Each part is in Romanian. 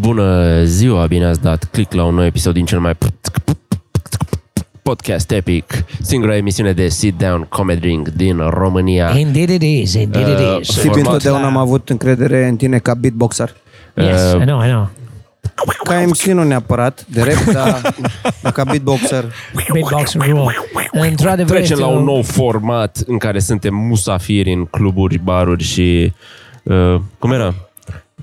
Bună ziua, bine ați dat click la un nou episod din cel mai podcast epic, singura emisiune de sit-down comedy din România. Indeed it is, indeed it Uh, is. Format Fibi, întotdeauna am avut încredere în tine ca beatboxer. Yes, Uh, I know, I know. Ca MC nu neapărat, de rap, dar, dar ca beatboxer. Beatbox rule. Într-adevăr, Trecem este la o- un nou format în care suntem musafiri în cluburi, baruri și... Uh, cum era?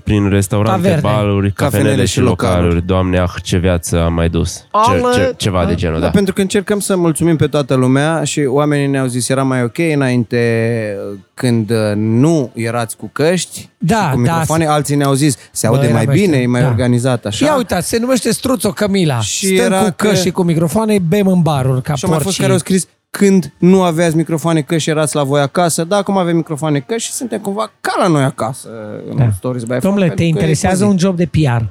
Prin restaurante, Taverne. baruri, cafenele, Cafenele și și localuri. localuri. Doamne, ah, ce viață am mai dus. Ce, Ale- ce, ceva de genul, Da. da. Pentru că încercăm să mulțumim pe toată lumea și oamenii ne-au zis era mai ok înainte când uh, nu erați cu căști Da, și cu da. microfoane, alții ne-au zis se aude Bă, mai era bine, meșter. e mai Da. organizat așa. Ia uitați, se numește Struțo Camila. Și Stăm era cu căști că- și cu microfoane, bem în baruri ca și au mai fost porci. care au scris când nu aveați microfoane căști și erați la voi acasă, da, acum avem microfoane căști și suntem cumva ca la noi acasă în Da. Stories by Phone, Domnule, te pentru că e interesează zi. un job de PR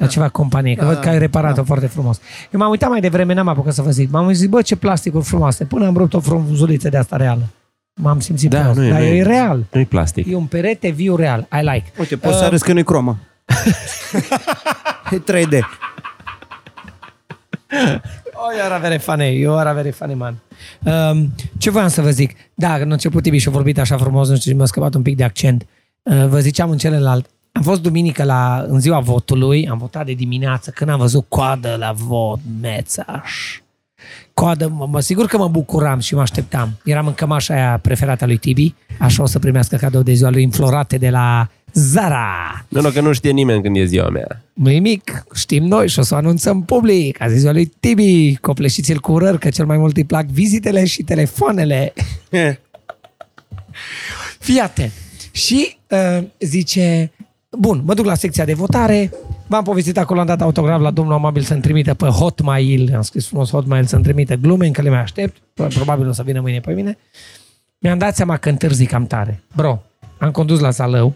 la ceva companie, că Da, văd că ai reparat-o da. foarte frumos. Eu m-am uitat mai devreme, n-am apucat să vă zic. M-am zis, bă, ce plasticuri frumoase. Până am rupt o frunzuliță de asta reală. M-am simțit Da, prost. nu e- Dar nu e- e real. Nu-i plastic. E un perete viu real. I like. Uite, poți să Uh, arăți că nu-i cromă. e 3D. Oh, you are very funny. You are very funny, man. Um, ce voiam să vă zic? Da, când a început Tibi și a vorbit așa frumos, nu știu, mi-a scăpat un pic de accent. Uh, vă ziceam în celălalt. Am fost duminică la, în ziua votului, am votat de dimineață, când am văzut coadă la vot, mețaș. Coadă, mă, mă sigur că mă bucuram și mă așteptam. Eram în cămașa aia preferată a lui Tibi, așa o să primească cadou de ziua lui înflorate de la Zara. Nu, nu, că nu știe nimeni când e ziua mea. Nimic, știm noi și o să o anunțăm public. A zis ziua lui Tibi, copleșiți-l cu urări, că cel mai mult îi plac vizitele și telefoanele. Fii atent. Și uh, zice, bun, mă duc la secția de votare, v-am povestit acolo, am dat autograf la domnul amabil să-mi trimită pe Hotmail, am scris frumos Hotmail să-mi trimită glume, încă le mai aștept, probabil o să vină mâine pe mine. Mi-am dat seama că întârzi cam tare. Bro, am condus la Zalău,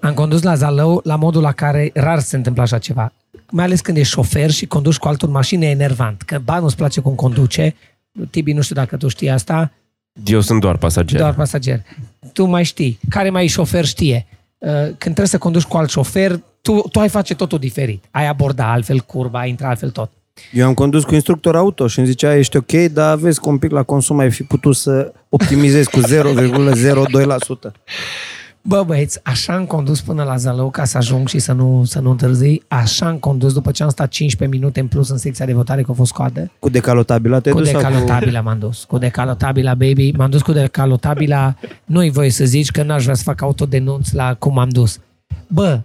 am condus la Zalău la modul la care rar se întâmplă așa ceva. Mai ales când ești șofer și conduci cu altul în mașină, e enervant. Că ba nu-ți place cum conduce, Tibi, nu știu dacă tu știi asta, Eu sunt doar pasager. doar pasager. Tu mai știi. Care mai e șofer știe. Uh, Când trebuie să conduci cu alt șofer, tu, tu ai face totul diferit. Ai aborda altfel curba, ai intra altfel tot. Eu am condus cu instructor auto și îmi zicea, ești ok, dar vezi că un pic la consum ai fi putut să optimizezi cu 0,02%. Bă, băieți, așa am condus până la Zalău ca să ajung și să nu, să nu întârzii. Așa am condus după ce am stat 15 minute în plus în secția de votare, că a fost coadă. Cu decalotabila te-ai Cu dus sau decalotabila m-am dus. Cu decalotabila, baby. M-am dus cu decalotabila. Nu-i voie să zici că n-aș vrea să fac autodenunț la cum m-am dus. Bă,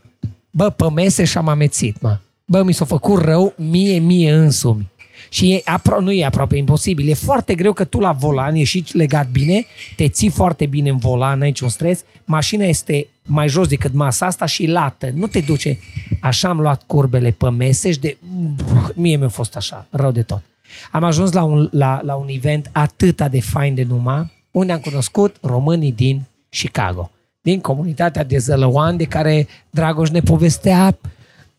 bă, pe mese și-am amețit, mă. Bă, mi s-a făcut rău mie, mie însumi. Și e apro- nu e aproape imposibil. E foarte greu că tu la volan ești legat bine, te ții foarte bine în volan, n-ai niciun stres, mașina este mai jos decât masa asta și lată. Nu te duce. Așa am luat curbele pe meseș și de... Mie mi-a fost așa, rău de tot. Am ajuns la un, la, la un event atâta de fain de numai, unde am cunoscut românii din Chicago, din comunitatea de zălăoani de care Dragoș ne povestea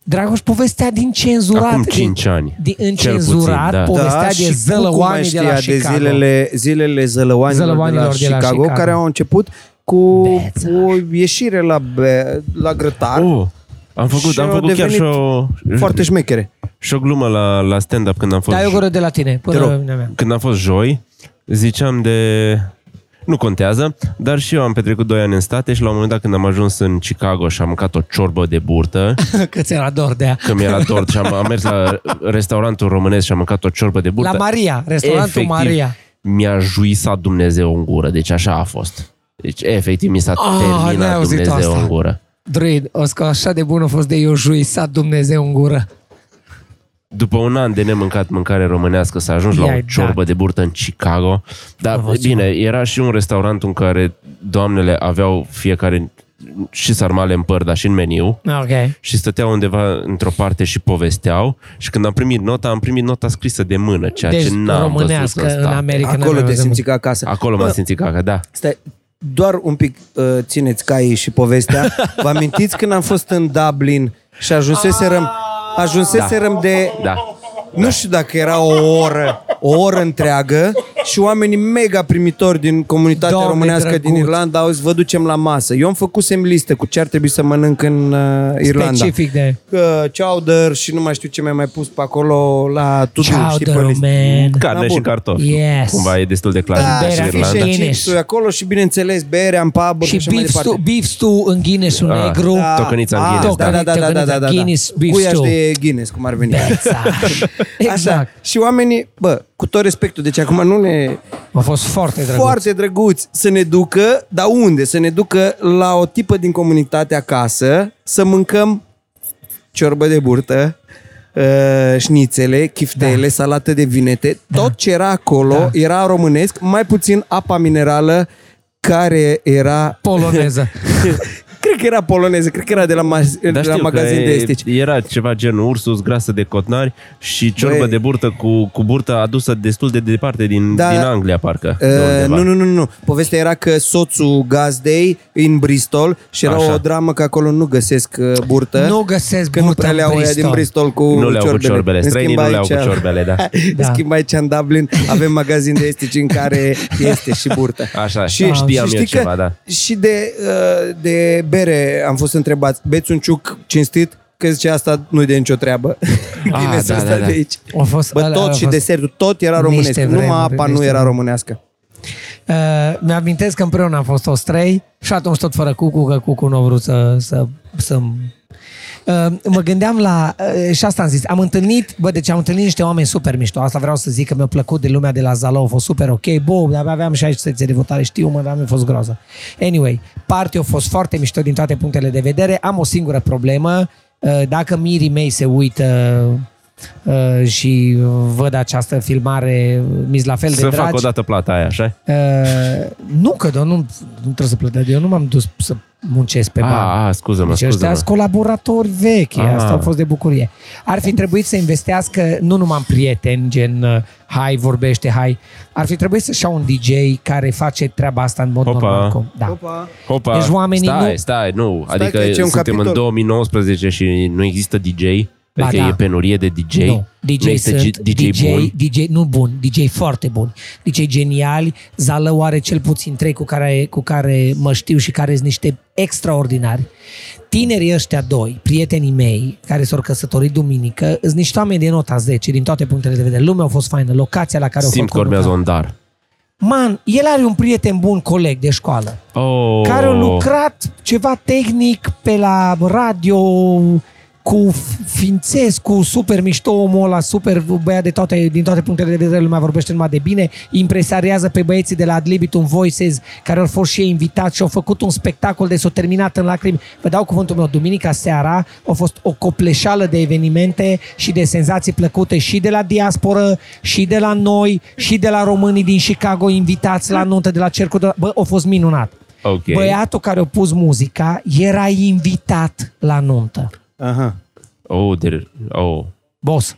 Dragoș povestea din cenzurat. Acum din- 5 ani. Din Cel încenzurat, puțin, da. povestea și de cu zălăoanii cum de la mai știa Chicago. de zilele, zilele zălăoanilor, Zălăoanilor de la, Chicago, Chicago. care au început cu Bețaș. o ieșire la, be, la grătar. Oh, am făcut, Și am au făcut chiar devenit și o, Foarte șmechere. și o glumă la, la stand-up când am fost, Dai o gură de la tine, până Te la rog. mine mea. când am fost joi. Ziceam de... Nu contează, dar și eu am petrecut 2 ani în state și la un moment dat când am ajuns în Chicago și am mâncat o ciorbă de burtă, Că ți-era dor de ea. că mi-era tort și am, am mers la restaurantul românesc și am mâncat o ciorbă de burtă. La Maria, restaurantul Efectiv, Maria. Mi-a juisat Dumnezeu în gură, deci așa a fost. Deci efectiv mi s-a Ah, n-ai terminat auzit Dumnezeu asta. în gură. Druid, o să așa de bun a fost de eu juisat Dumnezeu în gură. După un an de nemâncat mâncare românească să ajungi la o Ia-i ciorbă de burtă în Chicago. Dar Bravo, bine, era și un restaurant în care doamnele aveau fiecare și sarmale în păr, dar și în meniu Ok. și stăteau undeva într-o parte și povesteau și când am primit nota, am primit nota scrisă de mână, ceea Deci ce n-am văzut românească în în stat. America. Acolo n-am te văzut. simți ca acasă. Acolo m-am simțit ca da. Stai, doar un pic uh, țineți caii și povestea. Vă amintiți când am fost în Dublin și ajunseserăm, ajunseserăm de... Da. Nu știu dacă era o oră, o oră întreagă și oamenii mega primitori din comunitatea Doamne, românească drăguț. din Irlanda au zis, vă ducem la masă. Eu am făcusem listă cu ce ar trebui să mănânc în uh, Irlanda. Specific de... Că chowder și nu mai știu ce mi-a mai pus pe acolo la tutu, știi, pe Chowder, listă. man. Carne Da, și bun. cartofi. Yes. Cumva e destul de clar Da, în Berea, și Irlanda. fish and fish and Guinness. chips acolo și bineînțeles bere, am pub Și și așa mai beef departe. stew, beef stew în Guinness-ul Ah. negru. Da. Tocănița în Ah, Guinness, da, da, da, da, da, da, da. Guinness beef Cuiaș stew. de Guinness, cum ar veni. Exact. Așa. exact. Și oamenii, bă, cu tot respectul, deci acum nu ne... A fost foarte drăguț. Foarte drăguți să ne ducă, dar unde? Să ne ducă la o tipă din comunitate acasă să mâncăm ciorbă de burtă, uh, șnițele, chiftele, da. salată de vinete. Tot ce era acolo Da. era românesc, mai puțin apa minerală care era... Poloneză. cred că era poloneză, cred că era de la, ma- de Dar la știu magazin că de estici. era ceva gen ursus, grasă de cotnari și ciorbă Băi. de burtă cu, cu burtă adusă destul de departe din, Da. din Anglia, parcă. de Uh, undeva. nu, nu, nu, nu. Povestea era că soțul gazdei în Bristol și era Așa. o dramă că acolo nu găsesc uh, burtă. Nu găsesc Că nu burtă prea în le au ăia din Bristol. Bristol cu Nu le-au cu ciorbele. ciorbele. În Străinii schimb nu le-au cu aici- ciorbele, da. În Da. schimb aici în Dublin avem magazin de estici în care este și burtă. Așa, și, și știam și eu știi ceva, că, da. Și de, uh, de bere am fost întrebați, beți un ciuc cinstit? Că zice asta nu de nicio treabă. Guinness da, ăsta da, da. de aici. A fost, Bă, ăla tot a și fost- desertul, tot era niște românesc. Numai vremuri, apa nu niște era vremuri. românească. Uh, mi-amintesc că împreună am fost toți trei și atunci tot fără cucu, că cucu nu a vrut să... să, să Uh, mă gândeam la, uh, și asta am zis, am întâlnit, bă, deci am întâlnit niște oameni super mișto, asta vreau să zic că mi-a plăcut de lumea de la Zalău, a fost super ok, bă, dar aveam și aici secție de votare, știu, mă, dar mi-a fost groază. Anyway, party a fost foarte mișto din toate punctele de vedere, am o singură problemă, uh, dacă mirii mei se uită uh, și uh, văd această filmare, mi la fel de Să dragi. fac o dată plata aia, așa? Uh, nu că nu, nu, nu trebuie să plătesc. Eu nu m-am dus să muncesc pe bani. Ah, ah, scuză-mă, Deci ăștia scuză-mă. sunt colaboratori vechi, Ah. asta a fost de bucurie. Ar fi trebuit să investească nu numai în prieteni, gen uh, hai, vorbește, hai. Ar fi trebuit să-și iau un DJ care face treaba asta în mod Opa. normal. cum- Da. Opa. Hopa, Deci oamenii stai, nu- stai, nu. Stai adică că aici e un suntem capitol. în 2019 și nu există DJ? Ba Adică da. e penurie de DJ? Nu, DJ nu există sunt, G- DJ, DJ, bun? DJ, nu bun, DJ foarte bun. DJ geniali, Zalău are cel puțin trei cu care, cu care mă știu și care sunt niște extraordinari. Tinerii ăștia doi, prietenii mei, care s-au căsătorit duminică, sunt niște oameni de nota 10 din toate punctele de vedere. Lumea a fost faină, locația la care au Simt că făcut urmează lucrarea. un dar. Man, el are un prieten bun, coleg de școală, Oh. care a lucrat ceva tehnic pe la radio cu Fințescu, super mișto omul ăla, super băiat de toate, din toate punctele de vedere, lumea vorbește numai de bine, impresariază pe băieții de la Ad libitum Voices, care au fost și ei invitați și au făcut un spectacol de s-o terminat în lacrimi. Vă dau cuvântul meu, duminica seara a fost o copleșală de evenimente și de senzații plăcute și de la diasporă, și de la noi, și de la românii din Chicago invitați la nuntă de la Cercul de... Bă, a fost minunat. Ok. Băiatul care a pus muzica era invitat la nuntă. Aha. Oh, de... oh. Boss.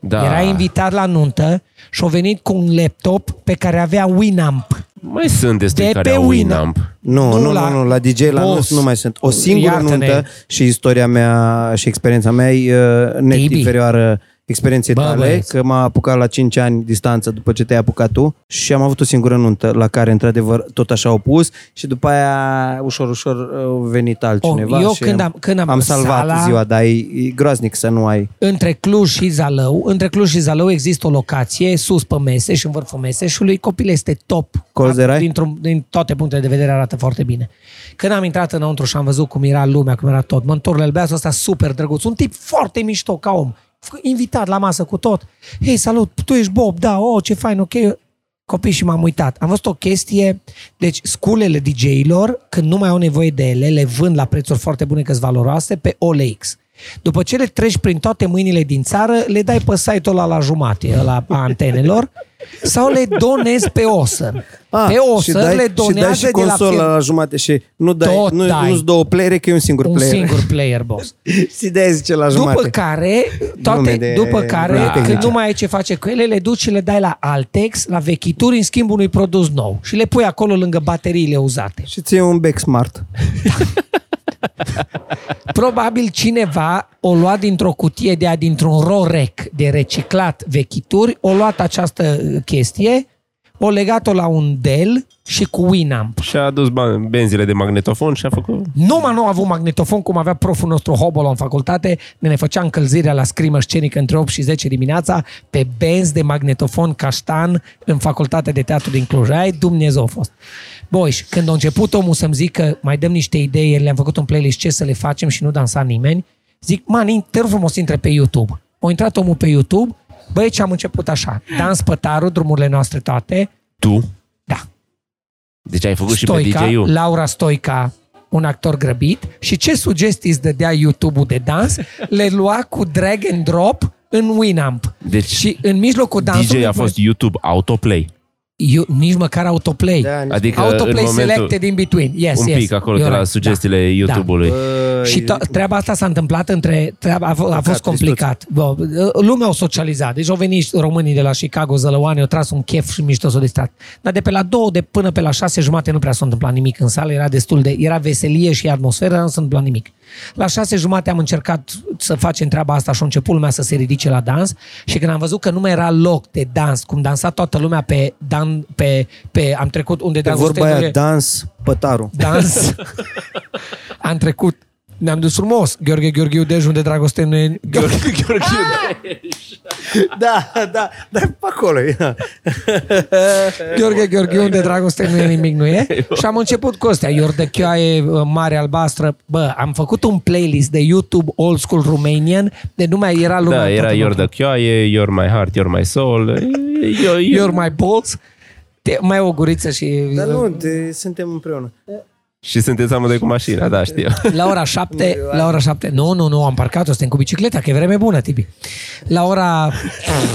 Da. Era invitat la nuntă și a venit cu un laptop pe care avea Winamp. Mai sunt destui De care pe au Winamp. Winamp. Nu, Nu nu, la- nu, nu, la DJ la Boss. nu, nu mai sunt. O singură Iartă-ne. nuntă și istoria mea și experiența mea e uh, net Tibi. inferioară experienței Bă, tale, băieți. că m-a apucat la 5 ani distanță după ce te-ai apucat tu și am avut o singură nuntă la care într-adevăr tot așa au pus și după aia ușor, ușor a venit altcineva Oh, eu și când am- când am am salvat sala- ziua, dar e, e groaznic să nu ai Între Cluj și Zalău, între Cluj și Zalău există o locație sus pe mese și în vârful meseșului. Copil este top. Colț de rai? Dintr-un, din toate punctele de vedere arată foarte bine. Când am intrat înăuntru și am văzut cum era lumea, cum era tot, mă întorc la băiatul ăsta super drăguț, un tip foarte mișto ca om, invitat la masă cu tot. Hei, salut, tu ești Bob, da, oh, ce fain, ok. Copii și m-am uitat. Am văzut o chestie, deci sculele DJ-ilor, când nu mai au nevoie de ele, le vând la prețuri foarte bune, că valoroase, pe OLX. După ce le treci prin toate mâinile din țară, le dai pe site-ul ăla la jumate, ăla a antenelor, sau le donezi pe Ocean. Ah, pe și Ocean dai, le și dai donează și de la consola firmă. la jumate și nu dai, Tot nu, dai. nu-ți două playere, că e un singur Un player. singur player, boss. și de zice la jumate. După care, toate, Nume de- după care nume când tehnice. nu mai ai ce face cu ele, le duci și le dai la Altex, la vechituri, în schimb unui produs nou. Și le pui acolo lângă bateriile uzate. Și ție un bec smart. Probabil cineva o luat dintr-o cutie de a dintr-un rorec de reciclat vechituri, o luat această chestie, o legat-o la un Dell și cu Winamp. Și a adus ban- benzile de magnetofon și a făcut... Numai nu a avut magnetofon cum avea proful nostru Hobolo în facultate, ne, ne făcea încălzirea la scrimă scenică între 8 și 10 dimineața pe benzi de magnetofon caștan în facultatea de teatru din Cluj. Ai Dumnezeu a fost. Boi, și când a început omul să-mi zică, mai dăm niște idei, le-am făcut un playlist, ce să le facem și nu dansa nimeni, zic, man, te rog frumos, intre pe YouTube. A intrat omul pe YouTube, băi, ce am început așa, dans pătarul, drumurile noastre toate, Tu? da, Deci ai făcut Stoica, și pe DJ-ul. Laura Stoica, un actor grăbit și ce sugestii îți dădea YouTube-ul de dans, le lua cu drag and drop în Winamp. Deci Și în mijlocul dansului... DJ a fost YouTube Autoplay. Eu, nici măcar autoplay. Da, nici- Adică autoplay în momentul, selected in between. Yes, un yes. pic acolo You're de la right. sugestiile Da. YouTube-ului. Băi, Și to- treaba asta s-a întâmplat între... Treaba a, f- a fost complicat. Bă, lumea au socializat. Deci au venit românii de la Chicago, Zălăoane, au tras un chef și mișto s-au distrat. Dar de pe la două de până pe la șase jumate nu prea s-a întâmplat nimic în sală. Era destul de... Era veselie și atmosferă, dar nu s-a întâmplat nimic. La șase jumate am încercat să facem treaba asta și a început lumea să se ridice la dans și când am văzut că nu mai era loc de dans, cum dansa toată lumea pe, dan, pe, pe am trecut unde Pe Dragoste vorba nu aia, e- dans, pătarul. dans. Am trecut. Ne-am dus frumos. Gheorghe Gheorghiu Dej, unde dragoste nu e... Gheorghe Gheorghiu Da, da, da, pe acolo. ia. Gheorghe Gheorghiu, unde dragoste nu e nimic, nu e? Și am început cu astea. Iordăchioaie, mare albastră. Bă, am făcut un playlist de YouTube Old School Romanian, de nu mai era lumea. Da, era toată You're lumea. the Chioaie, You're my heart, You're my soul. Eu, eu, You're my balls. Te, mai o guriță și... Dar nu, de, suntem împreună. Și sunteți amândoi cu mașina, da, știu. La ora 7, la ora 7, nu, nu, nu, am parcat-o, suntem cu bicicleta, că e vreme bună, Tibi. La ora,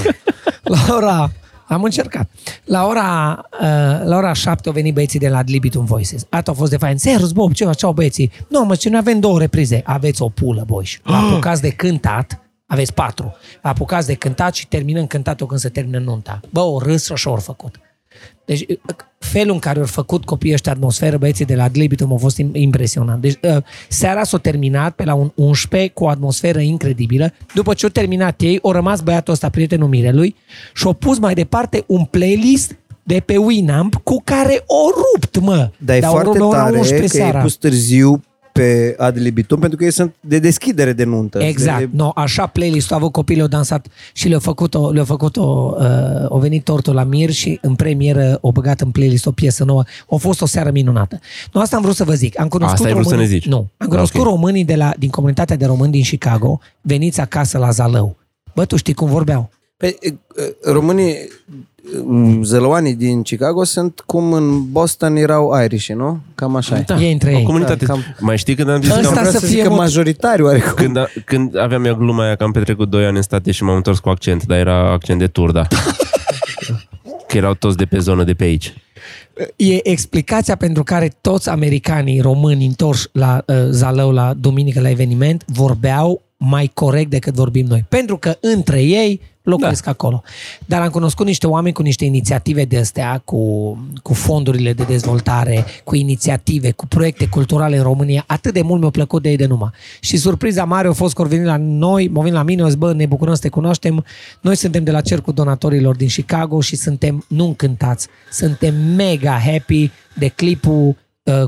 la ora, am încercat. La ora, uh, la ora 7 au venit băieții de la Ad Libitum Voices. Atunci au fost de fain. Serus, Bob, ce ceau băieții. Nu, mă, ce noi avem două reprize. Aveți o pulă, boși. Vă apucați de cântat, aveți patru. Vă apucați de cântat și terminăm cântatul când se termină nunta. Bă, o râs și ori făcut. Deci felul în care au făcut copiii ăștia atmosferă, băieții de la Ad Libitum, a fost im- impresionant. Deci uh, seara s-a terminat pe la un 11 cu o atmosferă incredibilă. După ce au terminat ei, au rămas băiatul ăsta, prietenul Mirelui, și au pus mai departe un playlist de pe Winamp cu care o rupt, mă. Dar e au foarte rupt la ora tare 11 că ai seara. pus târziu pe Ad Libitum, pentru că ei sunt de deschidere de nuntă. Exact. De, No, așa playlist-ul a avut copiii, au dansat și le-au făcut-o, le-au făcut-o uh, au venit tortul la Mir și în premieră au băgat în playlist o piesă nouă. A fost o seară minunată. Nu, asta am vrut să vă zic. Am cunoscut Asta ai vrut să românii, ne zici. Nu. Am cunoscut Ok. românii de la, din comunitatea de români din Chicago, veniți acasă la Zalău. Bă, tu știi cum vorbeau? Pe, e, e, românii m, zălăoanii din Chicago sunt cum în Boston erau Irish, nu? Cam așa e. Da. Ei între o ei. comunitate. Da, Da, cam- Mai știi când am zis Ăsta că am, Vreau să să, fie zic că mult- majoritari oarecum. când, a, când aveam eu gluma aia că am petrecut 2 ani în state și m-am întors cu accent, dar era accent de turda. că erau toți de pe zonă de pe aici. E explicația pentru care toți americanii români întorși la uh, Zalău la duminică la eveniment vorbeau mai corect decât vorbim noi. Pentru că între ei locuiesc da. acolo. Dar am cunoscut niște oameni cu niște inițiative de astea, cu, cu fondurile de dezvoltare, cu inițiative, cu proiecte culturale în România. Atât de mult mi-a plăcut de ei de numai. Și surpriza mare a fost că au venit la noi, au venit la mine, au zis, bă, ne bucurăm să te cunoaștem. Noi suntem de la Cercul Donatorilor din Chicago și suntem, nu încântați, suntem mega happy de clipul uh,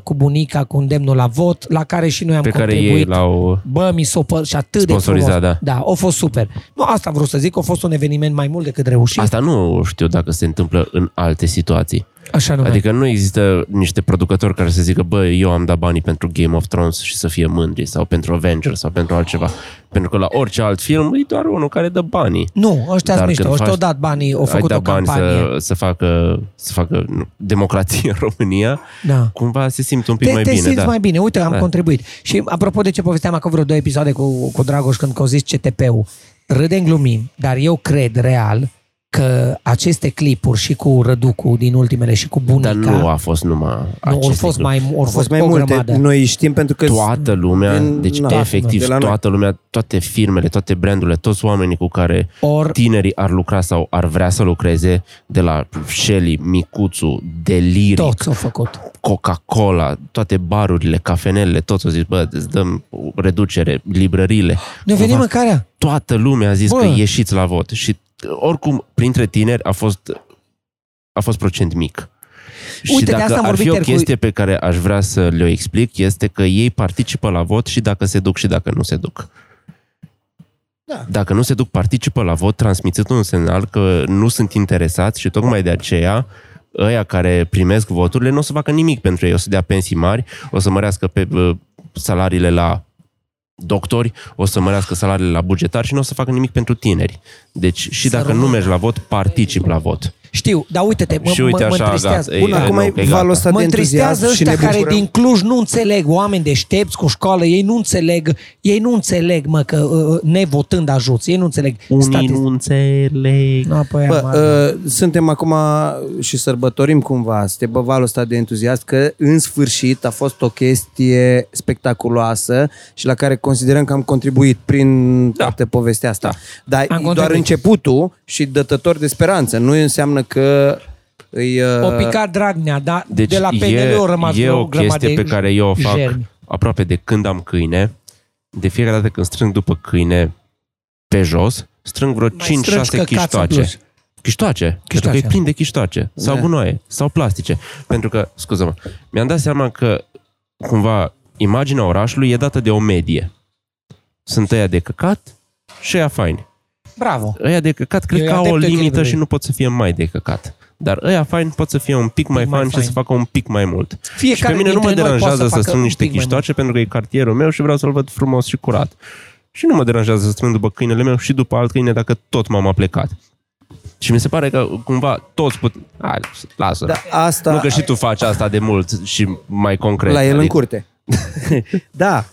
cu bunica, cu îndemnul la vot, la care și noi am Pe care contribuit. ei l-au... Bă, mi s-o păr și atât de Sponsorizat, frumos. da. Da, a fost super. Nu, asta am vrut să zic, a fost un eveniment mai mult decât reușit. Asta nu știu dacă se întâmplă în alte situații. Așa nu Adică nu există niște producători care să zică, bă, eu am dat banii pentru Game of Thrones și să fie mândri, sau pentru Avengers, sau pentru altceva. Pentru că la orice alt film e doar unul care dă banii. Nu, ăștia sunt Dar mișto. când Ăștia au faci- dat banii, au Ai făcut dat o bani campanie. să, să facă, să facă nu, democrație în România, Da. cumva se simte un pic Te, mai te bine. simți da. mai bine. Uite, am Da. contribuit. Și apropo de ce povesteam acum vreo două episoade cu, cu Dragoș când au zis CTP-ul, râdem glumim, dar eu cred real că aceste clipuri și cu Răducu din ultimele și cu bunica, Dar nu a fost numai nu, au aceste fost lucruri. mai, au Au fost mai o multe. grămadă. Noi știm pentru că Toată lumea, Din- deci na, efectiv de la noi. toată lumea, toate firmele, toate brandurile, toți oamenii cu care Or, tinerii ar lucra sau ar vrea să lucreze, de la Shelly, Micuțu, Deliric, toți au făcut. Coca-Cola, toate barurile, cafenelele, toți au zis, bă, îți dăm reducere, librările. Ne venim Cumva mâncarea. Toată lumea a zis Bă. că ieșiți la vot și oricum, printre tineri a fost a fost procent mic. Uite, și de dacă asta am ar vorbit fi o ieri cu- chestie pe care aș vrea să le-o explic, este că ei participă la vot și dacă se duc și dacă nu se duc. Da. Dacă nu se duc, participă la vot, transmitând un semnal că nu sunt interesați și tocmai de aceea ăia care primesc voturile nu o să facă nimic pentru ei. O să dea pensii mari, o să mărească pe uh, salariile la doctori, o să mărească salariile la bugetari și nu o să facă nimic pentru tineri. Deci și Să dacă nu rămână. mergi la vot, particip la vot. Știu, dar uite-te, mă, Și uite mă, mă așa, întristează. gata, Bun, E, acum nu, e că e valul gata. ăsta Mă de întristează entuziasm și ăștia ne care bucurăm. din Cluj nu înțeleg, oameni deștepți cu școală, ei nu înțeleg, ei nu înțeleg, mă, că uh, nevotând ajuți, ei nu înțeleg. Unii Statistici. nu înțeleg. No, păi, Bă, Bă, uh, suntem acum și sărbătorim cumva, este bă, valul ăsta de entuziasm că în sfârșit a fost o chestie spectaculoasă și la care considerăm că am contribuit prin da. toată povestea asta. Da. Dar Am e doar contribuit. începutul și dătător de speranță. Nu înseamnă că îi, uh, o picat Dragnea, dar Deci de la PNL e, au rămas e o grămadă chestie de pe care eu o fac germi. aproape de când am câine. De fiecare dată când strâng după câine pe jos, strâng vreo Mai strângi 5-6 căcați în chiștoace. plus. Chiștoace. Pentru că Chiștoace. e plin de chiștoace. Sau Da. gunoaie. Sau plastice. Pentru că, scuză-mă, mi-am dat seama că cumva imaginea orașului e dată de o medie. Sunt ăia de căcat și ăia faini. Bravo. Ăia de căcat cred Eu că au o adeptul limită echilibrului. și nu pot să fie mai de căcat. Dar ăia faini pot să fie un pic mai mai fain și fain. să facă un pic mai mult. Fiecare și pe mine nu mă dintre noi poate deranjează să, facă strâng un niște pic mai chiștoace pentru că e cartierul meu și vreau să-l văd frumos și curat. Și nu mă deranjează să strâng după câinele meu și după alt câine dacă tot m-am aplecat. Și mi se pare că cumva toți put... Hai, lasă. da, asta Nu că și tu faci asta de mult și mai concret. la el în Adică- curte. da.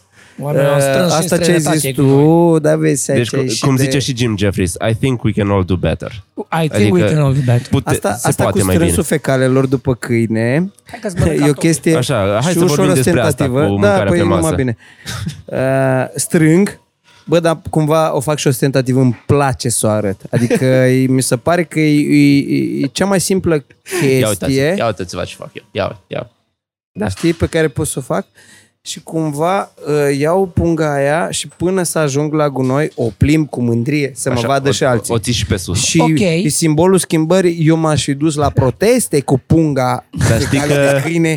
Oamenii au strâns și asta în ce ai străinătate zis cu noi. tu, da, vezi, Deci, aici e cum și zice și Jim Jeffries, I think we can all do better. I think we can all do that. Pute, Asta, se asta cu poate mai bine. strânsul fecalelor după câine Hai că-ți mănânc e o cartofi. chestie Așa, hai și să ușor vorbim despre asta ostentativă. cu da, mâncarea păi pe e numai masă. bine. Uh, strâng, bă, dar cumva o fac și ostentativ, îmi place să o arăt. Adică e, mi se pare că e, e, e cea mai simplă Ia uitați, chestie, ia uitați-vă ce fac eu. Ia, uite, ia. Da. știi, pe care pot să o fac și cumva uh, iau punga aia și până să ajung la gunoi o plimb cu mândrie să mă Așa, vadă o, și alții. O, o ții și pe sus. Și Ok. e simbolul schimbării. Eu m-aș fi dus la proteste cu punga Dar pe știi cale că- de câine.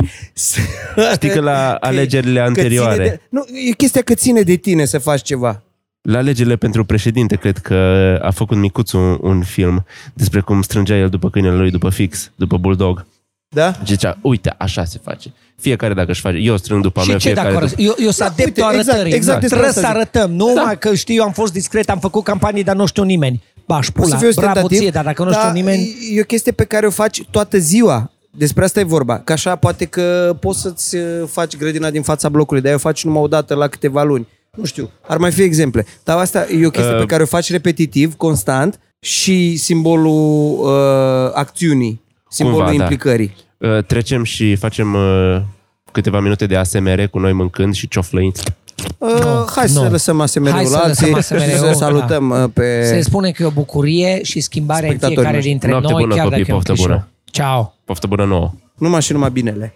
Știi că la alegerile anterioare- ține de, nu, e chestia că ține de tine să faci ceva. La alegerile pentru președinte, cred că a făcut Micuțu un, un film despre cum strângea el după câinele lui, după fix, după bulldog. Da? Și zicea, uite, așa se face. Fiecare dacă își face, eu strâng după a Și mea, ce dacă fiecare arăți? după... Eu, eu sunt Da, adeptul uite, exact, arătării. exact despre Trebuie să asta zic. arătăm. Nu Da. mai că știu, eu am fost discret, am făcut campanii, dar nu știu nimeni. Baș, Poți pula, să fii bravo ostentativ, ție, dar dacă nu dar știu nimeni... E o chestie pe care o faci toată ziua. Despre asta e vorba. Că așa poate că poți să-ți uh, faci grădina din fața blocului, dar o faci numai o dată la câteva luni. Nu știu, ar mai fi exemple. Dar asta e o chestie Uh, pe care o faci repetitiv, constant și simbolul uh, acțiunii, simbolul Cumva, da. implicării. Uh, trecem și facem uh, câteva minute de ASMR cu noi mâncând și cioflăind. Uh, Nu, hai să nu. lăsăm ASMR-ul Hai la să alții lăsăm și ASMR-ul, să salutăm da. uh, pe... Se spune că e o bucurie și schimbarea în Spectatorii fiecare noștri. dintre Noapte noi, bună, chiar copii, dacă e un poftă clișeu. bună. Ciao. Poftă bună nouă! Numai și numai binele.